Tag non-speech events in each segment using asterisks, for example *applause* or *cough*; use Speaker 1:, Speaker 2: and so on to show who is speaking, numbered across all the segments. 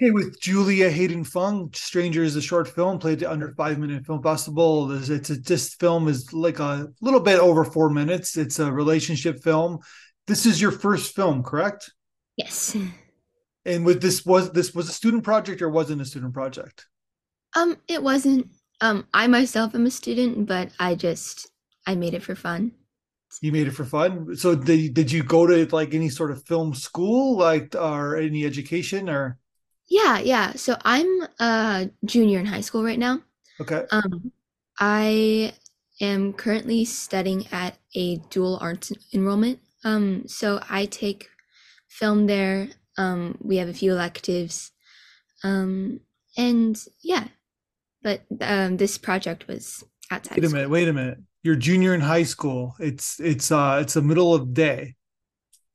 Speaker 1: Okay, with Julia Hayden Fung, Stranger is a short film played under five minute film festival. It's a, this film is like a little bit over four minutes. It's a relationship film. This is your first film, correct?
Speaker 2: Yes.
Speaker 1: And with this was this was a student project or wasn't a student project?
Speaker 2: Um, it wasn't. Um, I myself am a student, but I just I made it for fun.
Speaker 1: You made it for fun. So did did you go to like any sort of film school, like or any education or?
Speaker 2: Yeah, yeah. So I'm a junior in high school right now.
Speaker 1: Okay.
Speaker 2: Um, I am currently studying at a dual arts enrollment. Um, so I take film there. Um, we have a few electives. Um, and yeah, but um, this project was outside.
Speaker 1: Wait a minute. Wait a minute. You're junior in high school. It's it's uh it's the middle of day.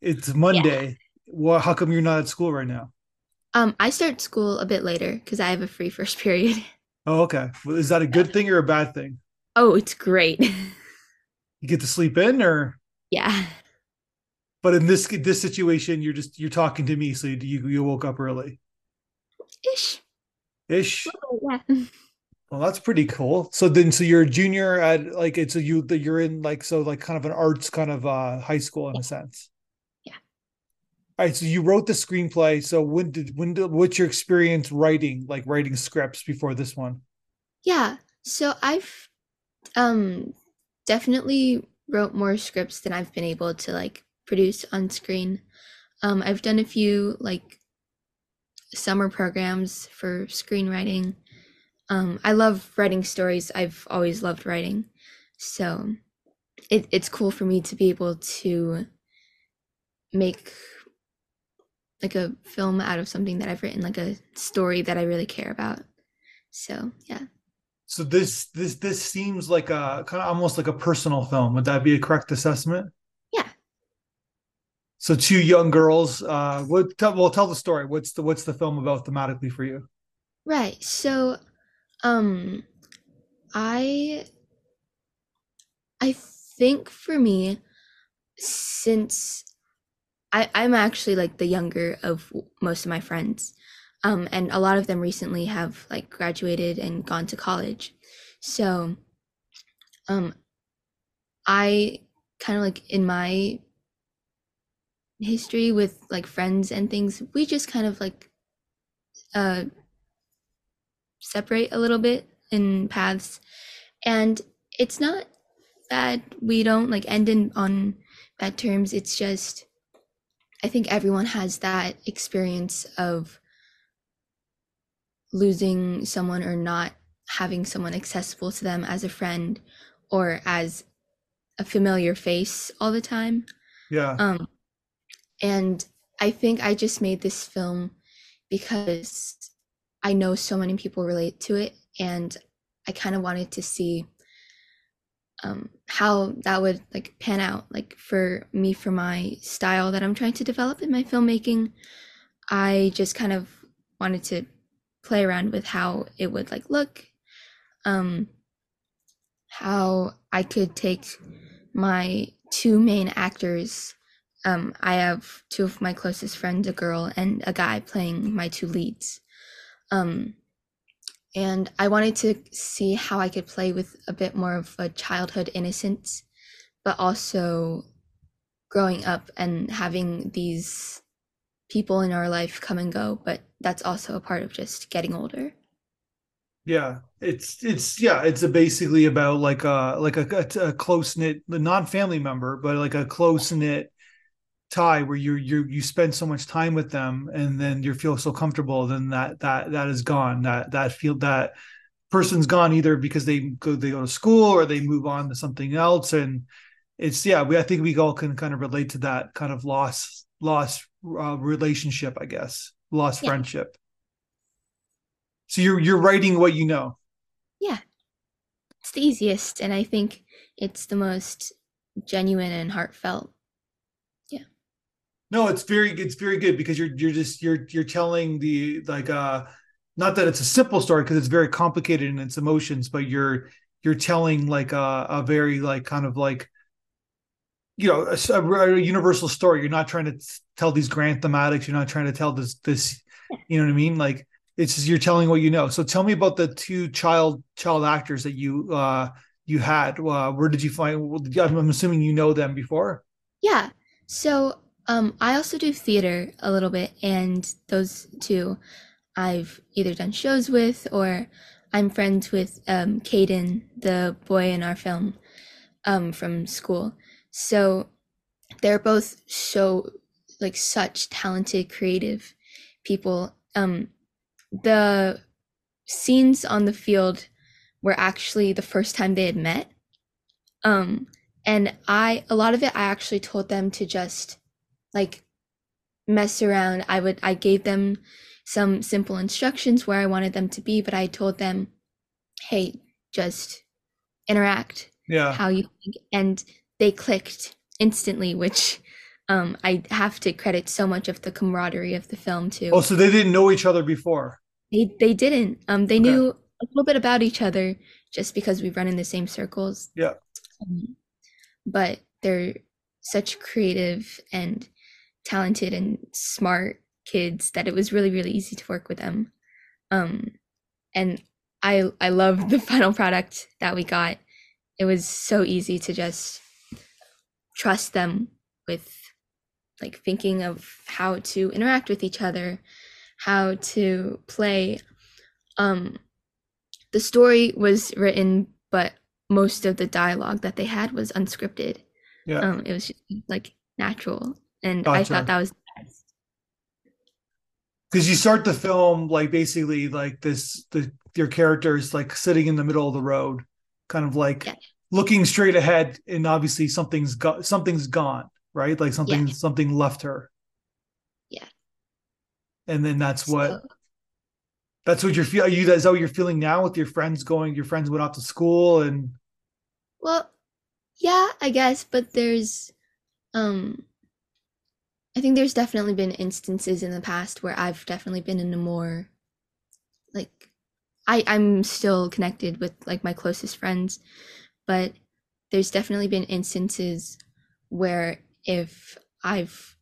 Speaker 1: It's Monday. Yeah. Well, how come you're not at school right now?
Speaker 2: Um, I start school a bit later because I have a free first *laughs* period.
Speaker 1: Oh, okay. Well, is that a good thing or a bad thing?
Speaker 2: Oh, it's great. *laughs*
Speaker 1: you get to sleep in, or
Speaker 2: yeah.
Speaker 1: But in this this situation, you're just you're talking to me, so you you woke up early.
Speaker 2: Ish.
Speaker 1: Ish.
Speaker 2: Oh, yeah. *laughs*
Speaker 1: Well, that's pretty cool. So then, so you're a junior at like it's a you that you're in like so like kind of an arts kind of uh high school in yeah. a sense. All right, so you wrote the screenplay. So when did when did what's your experience writing like writing scripts before this one?
Speaker 2: Yeah. So I've um definitely wrote more scripts than I've been able to like produce on screen. Um I've done a few like summer programs for screenwriting. Um I love writing stories. I've always loved writing. So it, it's cool for me to be able to make like a film out of something that I've written, like a story that I really care about. So yeah.
Speaker 1: So this this this seems like a kind of almost like a personal film. Would that be a correct assessment?
Speaker 2: Yeah.
Speaker 1: So two young girls. Uh, what? Tell, well, tell the story. What's the what's the film about thematically for you?
Speaker 2: Right. So, um, I I think for me, since I, I'm actually like the younger of most of my friends. Um, and a lot of them recently have like graduated and gone to college. So um, I kind of like in my history with like friends and things, we just kind of like uh, separate a little bit in paths. And it's not that we don't like end in on bad terms. It's just I think everyone has that experience of losing someone or not having someone accessible to them as a friend or as a familiar face all the time.
Speaker 1: Yeah.
Speaker 2: Um and I think I just made this film because I know so many people relate to it and I kind of wanted to see um, how that would like pan out like for me for my style that i'm trying to develop in my filmmaking. I just kind of wanted to play around with how it would like look um how i could take my two main actors um i have two of my closest friends a girl and a guy playing my two leads. Um and I wanted to see how I could play with a bit more of a childhood innocence, but also growing up and having these people in our life come and go, but that's also a part of just getting older.
Speaker 1: Yeah, it's it's yeah, it's basically about like a like a, a, close knit, non family member, but like a close knit tie where you you you spend so much time with them and then you feel so comfortable then that that that is gone. That that feel that person's gone either because they go they go to school or they move on to something else. And it's yeah we i think we all can kind of relate to that kind of loss lost uh, relationship i guess. Lost yeah. friendship. So you're you're writing what you know.
Speaker 2: Yeah. It's the easiest and i think it's the most genuine and heartfelt
Speaker 1: no, it's very good. it's very good because you're you're just you're you're telling the like uh not that it's a simple story because it's very complicated in its emotions, but you're you're telling like a, a very like kind of like you know a, a, universal story. You're not trying to tell these grand thematics. You're not trying to tell this this You know what I mean? Like it's just you're telling what you know. So tell me about the two child child actors that you uh you had. Uh, where did you find? I'm assuming you know them before.
Speaker 2: Yeah. So um, I also do theater a little bit, and those two I've either done shows with or I'm friends with um, Caden, the boy in our film um, from school. So they're both so like such talented, creative people. Um, the scenes on the field were actually the first time they had met. Um, and I, a lot of it, I actually told them to just like mess around. I would, I gave them some simple instructions where I wanted them to be, but I told them, hey, just interact.
Speaker 1: Yeah.
Speaker 2: How you think. And they clicked instantly, which um, I have to credit so much of the camaraderie of the film too.
Speaker 1: Oh, so they didn't know each other before.
Speaker 2: They they didn't. Um, they okay. knew a little bit about each other just because we run in the same circles.
Speaker 1: Yeah.
Speaker 2: Um, but they're such creative and talented and smart kids that it was really really easy to work with them. Um, and I I love the *laughs* final product that we got. It was so easy to just trust them with like thinking of how to interact with each other, how to play. Um, the story was written, but most of the dialogue that they had was unscripted.
Speaker 1: Yeah,
Speaker 2: um, it was just like natural, and gotcha. I thought that was.
Speaker 1: Because you start the film like basically like this, the your characters like sitting in the middle of the road, kind of like yeah. looking straight ahead, and obviously something's got something's gone right? Like something yeah. something left her.
Speaker 2: Yeah.
Speaker 1: And then that's so, what that's what you're feeling. You is that what you're feeling now with your friends going? Your friends went off to school and.
Speaker 2: Well, yeah, I guess, but there's, um, I think there's definitely been instances in the past where I've definitely been in a more, like, I I'm still connected with like my closest friends, but there's definitely been instances where if I've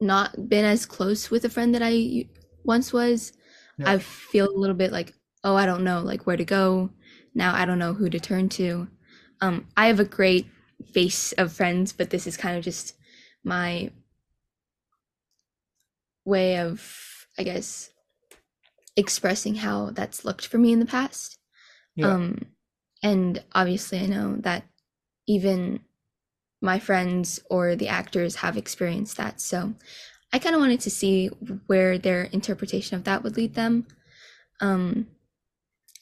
Speaker 2: not been as close with a friend that I once was, yeah. I feel a little bit like, oh, I don't know like where to go. Now I don't know who to turn to. Um, I have a great base of friends, but this is kind of just my way of, I guess, expressing how that's looked for me in the past. Yeah. Um, and obviously, I know that even my friends or the actors have experienced that. So I kind of wanted to see where their interpretation of that would lead them. Um,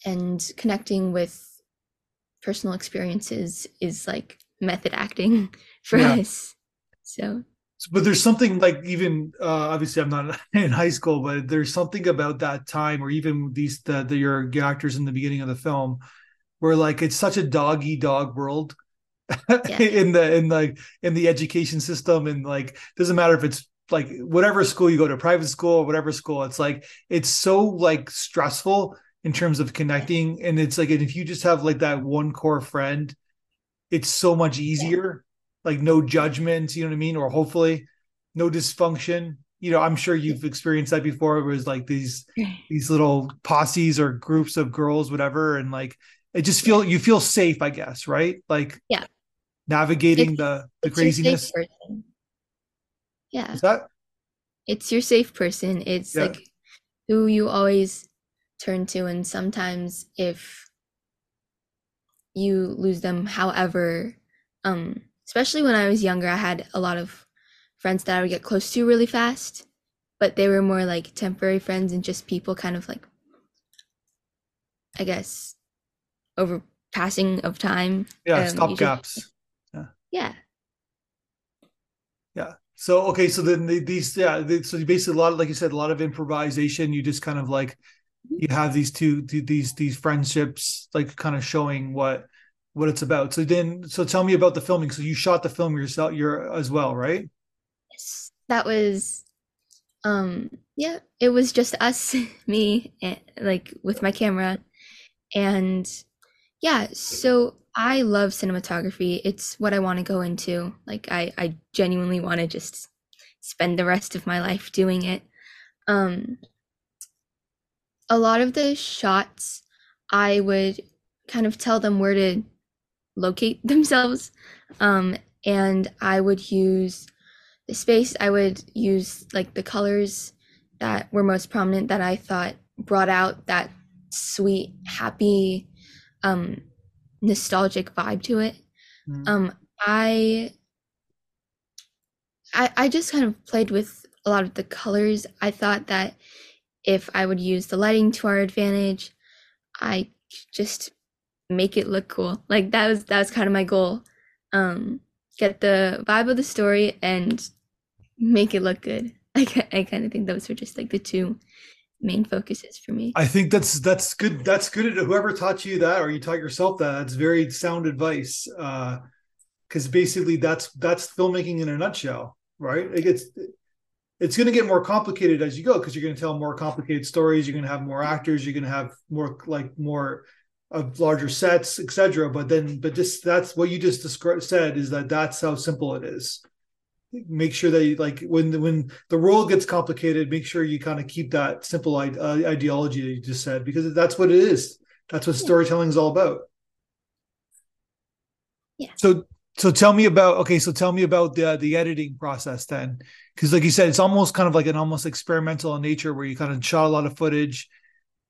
Speaker 2: and connecting with personal experiences is like method acting *laughs* for yeah. us. So
Speaker 1: but there's something like even uh, obviously I'm not *laughs* in high school, but there's something about that time, or even these the, the your actors in the beginning of the film, where like it's such a doggy dog world *laughs* yeah. in the in like in the education system and like doesn't matter if it's like whatever school you go to private school or whatever school it's like it's so like stressful in terms of connecting and it's like and if you just have like that one core friend it's so much easier. Like no judgment you know what i mean or hopefully no dysfunction you know i'm sure you've experienced that before it was like these *laughs* these little posses or groups of girls whatever and like it just feel you feel safe i guess right like
Speaker 2: yeah
Speaker 1: navigating it's, the the craziness.
Speaker 2: Yeah.
Speaker 1: Is that?
Speaker 2: It's your safe person. It's yeah. like who you always turn to and sometimes if you lose them however um especially when I was younger I had a lot of friends that I would get close to really fast but they were more like temporary friends and just people kind of like I guess over passing of time.
Speaker 1: Yeah, um, stopgaps.
Speaker 2: Yeah.
Speaker 1: Yeah. Yeah. So okay, so then these yeah, so basically a lot of like you said, a lot of improvisation. You just kind of like you have these two these these friendships like kind of showing what what it's about. So then so tell me about the filming. So you shot the film yourself you're as well, right?
Speaker 2: Yes. That was um yeah, it was just us, *laughs* me, like with my camera. And yeah, so I love cinematography. It's what I want to go into. Like I I genuinely want to just spend the rest of my life doing it. Um, a lot of the shots, I would kind of tell them where to locate *laughs* themselves. Um, and I would use the space, I would use like the colors that were most prominent that I thought brought out that sweet, happy, um, nostalgic vibe to it. Mm. Um, I, I, I just kind of played with a lot of the colors. I thought that if I would use the lighting to our advantage, I just make it look cool. Like that was that was kind of my goal. Um, get the vibe of the story and make it look good. *laughs* I I kind of think those were just like the two main focuses for me.
Speaker 1: I think that's that's good. That's good. Whoever taught you that, or you taught yourself that, that's very sound advice. Because uh, basically, that's that's filmmaking in a nutshell, right? It gets it's going to get more complicated as you go because you're going to tell more complicated stories. You're going to have more actors. You're going to have more like more of larger sets, etc. But then, but just that's what you just described said is that that's how simple it is. Make sure that you, like when when the world gets complicated, make sure you kind of keep that simple uh, ideology that you just said because that's what it is. That's what storytelling is all about.
Speaker 2: Yeah.
Speaker 1: So so tell me about okay. So tell me about the the editing process then, because like you said, it's almost kind of like an almost experimental in nature where you kind of shot a lot of footage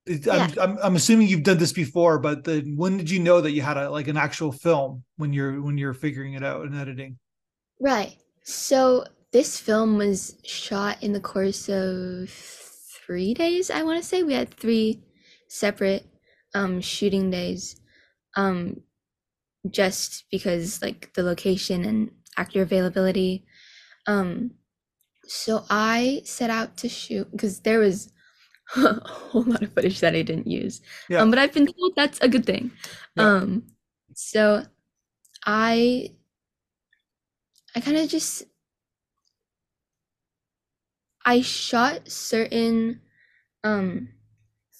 Speaker 1: I'm, I'm, I'm assuming you've done this before, but the, when did you know that you had a like an actual film when you're when you're figuring it out and editing?
Speaker 2: Right. So this film was shot in the course of three days. I want to say we had three separate um, shooting days, um, just because like the location and actor availability. Um, so I set out to shoot because there was *laughs* a whole lot of footage that I didn't use. Yeah. Um, but I've been told that's a good thing. Yeah. Um, so I I kind of just I shot certain um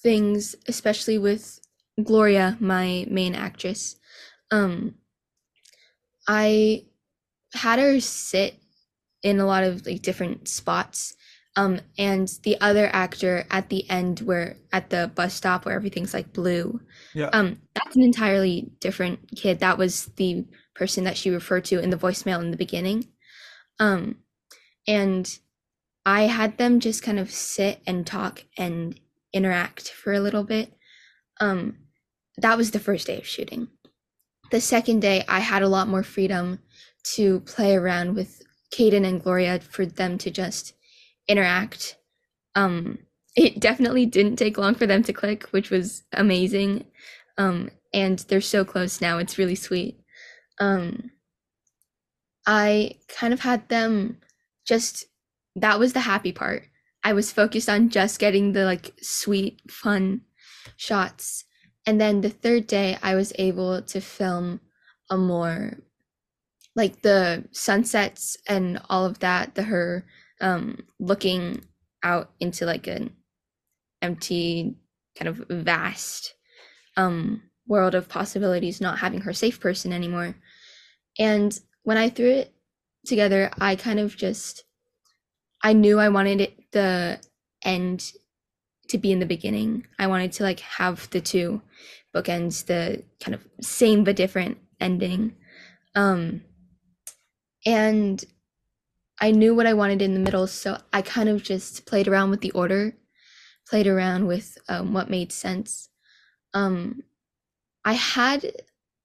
Speaker 2: things, especially with Gloria, my main actress. Um I had her sit in a lot of like different spots um and the other actor at the end where at the bus stop where everything's like blue
Speaker 1: yeah.
Speaker 2: um that's an entirely different kid. That was the person that she referred to in the voicemail in the beginning. Um and i had them just kind of sit and talk and interact for a little bit. Um that was the first day of shooting. The second day i had a lot more freedom to play around with Caden and Gloria for them to just interact. Um, it definitely didn't take long for them to click, which was amazing. Um, and they're so close now. It's really sweet. Um, I kind of had them just that was the happy part. I was focused on just getting the like sweet, fun shots. And then the third day, I was able to film a more like the sunsets and all of that, the her um, looking out into like an empty kind of vast um, world of possibilities not having her safe person anymore. And when i threw it together i kind of just i knew i wanted it the end to be in the beginning. I wanted to like have the two bookends the kind of same but different ending. Um and I knew what I wanted in the middle, so I kind of just played around with the order, played around with um, what made sense. Um, I had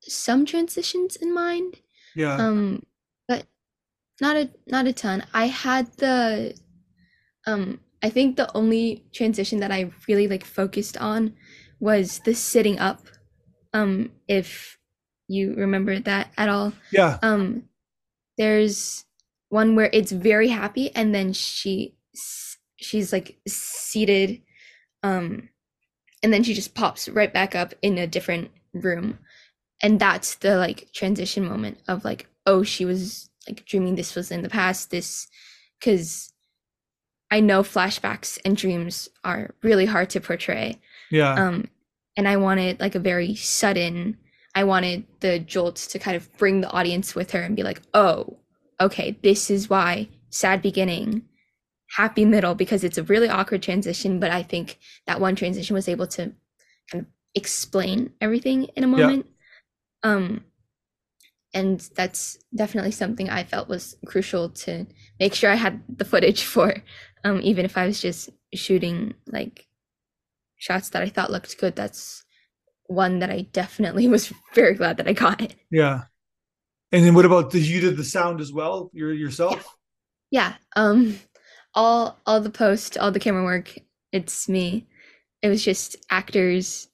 Speaker 2: some transitions in mind.
Speaker 1: Yeah.
Speaker 2: Um, but not a not a ton. I had the um I think the only transition that I really like focused on was the sitting up. Um, if you remember that at all.
Speaker 1: Yeah.
Speaker 2: Um, there's one where it's very happy and then she she's like seated um and then she just pops right back up in a different room. And that's the like transition moment of like oh she was like dreaming this was in the past this because i know flashbacks and dreams are really hard to portray.
Speaker 1: Yeah.
Speaker 2: Um and i wanted like a very sudden i wanted the jolts to kind of bring the audience with her and be like oh okay, this is why sad beginning happy middle because it's a really awkward transition, but I think that one transition was able to kind of explain everything in a moment. Yeah. Um and that's definitely something I felt was crucial to make sure I had the footage for, um, even if I was just shooting like shots that I thought looked good. That's one that I definitely *laughs* was very glad that I got.
Speaker 1: Yeah. And then what about did you did the sound as well? Your yourself?
Speaker 2: Yeah. yeah. Um all all the post, all the camera work, it's me. It was just actors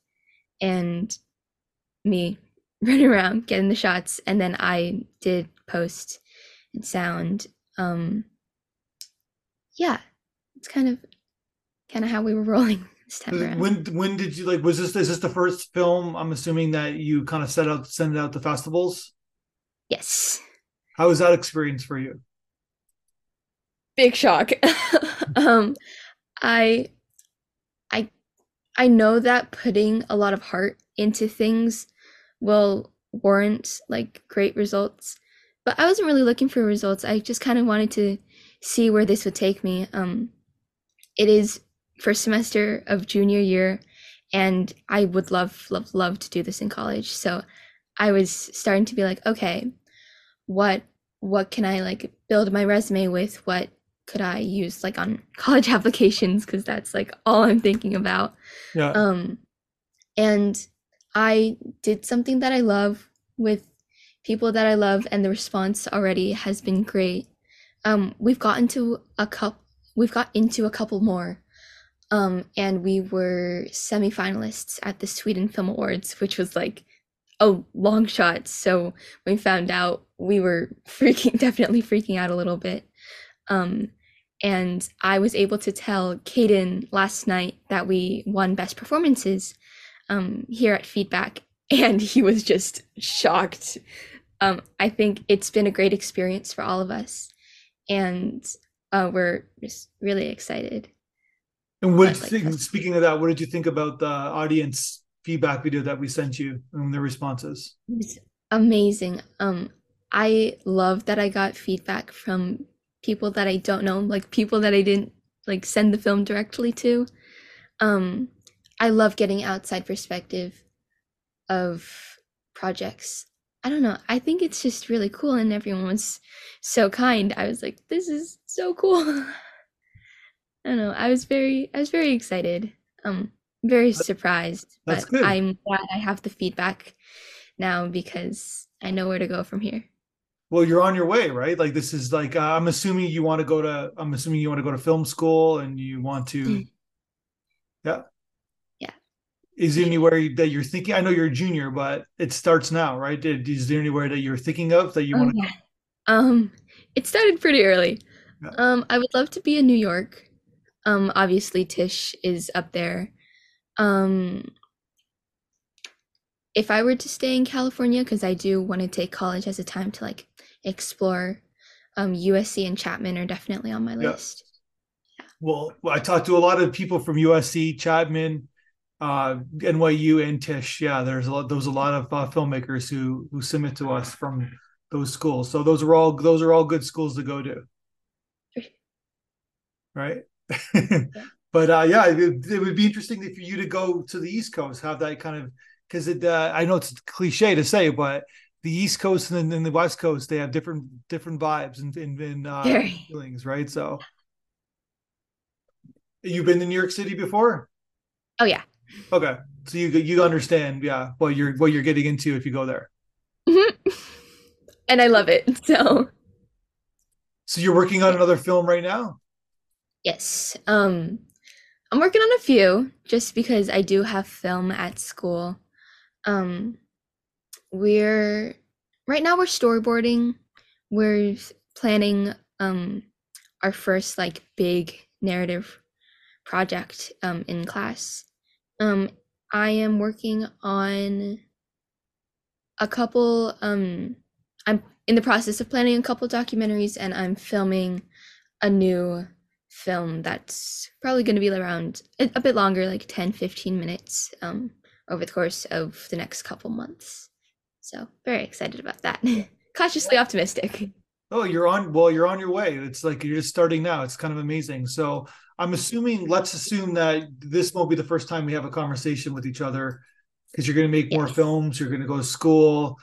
Speaker 2: and me *laughs* running around getting the shots and then I did post and sound. Um yeah. It's kind of kind of how we were *laughs* rolling this time
Speaker 1: around. When when did you like was this is this the first film I'm assuming that you kind of set out send it out to festivals?
Speaker 2: Yes.
Speaker 1: How was that experience for you?
Speaker 2: Big shock. *laughs* um I I I know that putting a lot of heart into things will warrant like great results. But I wasn't really looking for results. I just kind of wanted to see where this would take me. Um it is first semester of junior year and I would love love love to do this in college. So I was starting to be like, okay, what what can I like build my resume with? What could I use like on *laughs* college applications because that's like all I'm thinking about.
Speaker 1: Yeah.
Speaker 2: Um and I did something that I love with people that I love and the response already has been great. Um we've gotten to a couple we've got into a couple more. Um and we were semi-finalists at the Sweden Film Awards, which was like a long shot. So we found out we were *laughs* freaking definitely freaking out a little bit. Um, and I was able to tell Caden last night that we won best performances um, here at Feedback, *laughs* and he was just shocked. Um, I think it's been a great experience for all of us, and uh, we're just really excited.
Speaker 1: And what speaking of that, what did you think about the audience feedback video that we sent you and the responses?
Speaker 2: It's amazing. Um, I love that I got feedback from people that I don't know, like people that I didn't like send the film directly to. Um, I love getting outside perspective of projects. I don't know. I think it's just really cool, and everyone was so kind. I was like, "This is so cool." *laughs* I don't know. I was very, I was very excited. Um, very surprised, but good. I'm glad I have the feedback now because I know where to go from here.
Speaker 1: Well, you're on your way, right? Like this is like uh, I'm assuming you want to go to I'm assuming you want to go to film school and you want to mm. Yeah.
Speaker 2: Yeah.
Speaker 1: Is there anywhere that you're thinking? I know you're a junior, but it starts now, right? Is there anywhere that you're thinking of that you want to
Speaker 2: yeah. Um it started pretty early. Yeah. Um I would love to be in New York. Um obviously Tisch is up there. Um, if I were to stay in California, because I do want to take college as a time to like explore, um, USC and Chapman are definitely on my list.
Speaker 1: Yeah. Well, I talked to a lot of people from USC, Chapman, uh, NYU, and Tisch. Yeah, there's a lot. There's a lot of uh, filmmakers who who submit to us from those schools. So those are all those are all good schools to go to. Right. *laughs* yeah. But uh, yeah, it, it, would be interesting for you to go to the East Coast, have that kind of because it. Uh, I know it's cliche to say, but the East Coast and then the West Coast they have different different vibes and, and, and uh, feelings, right? So, you've been to New York City before?
Speaker 2: Oh yeah.
Speaker 1: Okay, so you you understand, yeah, what you're what you're getting into if you go there.
Speaker 2: Mm-hmm. *laughs* And I love it. So.
Speaker 1: So you're working on another film right now?
Speaker 2: Yes. Um I'm working on a few just because I do have film at school. Um we're right now we're storyboarding. We're planning um our first like big narrative project um in class. Um I am working on a couple um I'm in the process of planning a couple documentaries and I'm filming a new film that's probably going to be around a, a, bit longer like 10 15 minutes um, over the course of the next couple months so very excited about that *laughs* cautiously optimistic
Speaker 1: Oh, you're on. Well, you're on your way. It's like you're just starting now. It's kind of amazing. So I'm assuming. Let's assume that this won't be the first time we have a conversation with each other, because you're going to make yes. more films. You're going to go to school,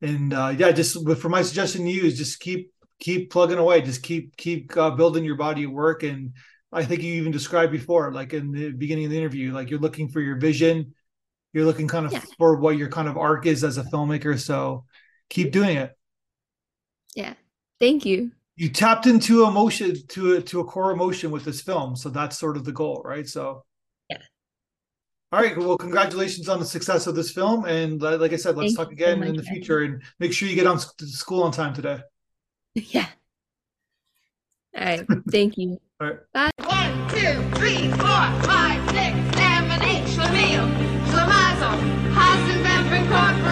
Speaker 1: and uh, yeah, just for my suggestion to you is just keep keep plugging away. Just keep keep uh, building your body of work. And I think you even described before, like in the beginning of the interview, like you're looking for your vision. You're looking kind of yeah. for what your kind of arc is as a filmmaker. So keep doing it.
Speaker 2: Yeah. Thank you.
Speaker 1: You tapped into emotion to a, to a core emotion with this film, so that's sort of the goal, right? So,
Speaker 2: yeah.
Speaker 1: All right. Well, congratulations on the success of this film, and like I said, let's Thank talk again so in the future, and make sure you get on to school on time today.
Speaker 2: Yeah. All right. *laughs* Thank you.
Speaker 1: All right.
Speaker 2: Bye.
Speaker 3: One, two, three, four, five, six, seven, eight. Schlemiel, Schlemazel, Hasenbemp,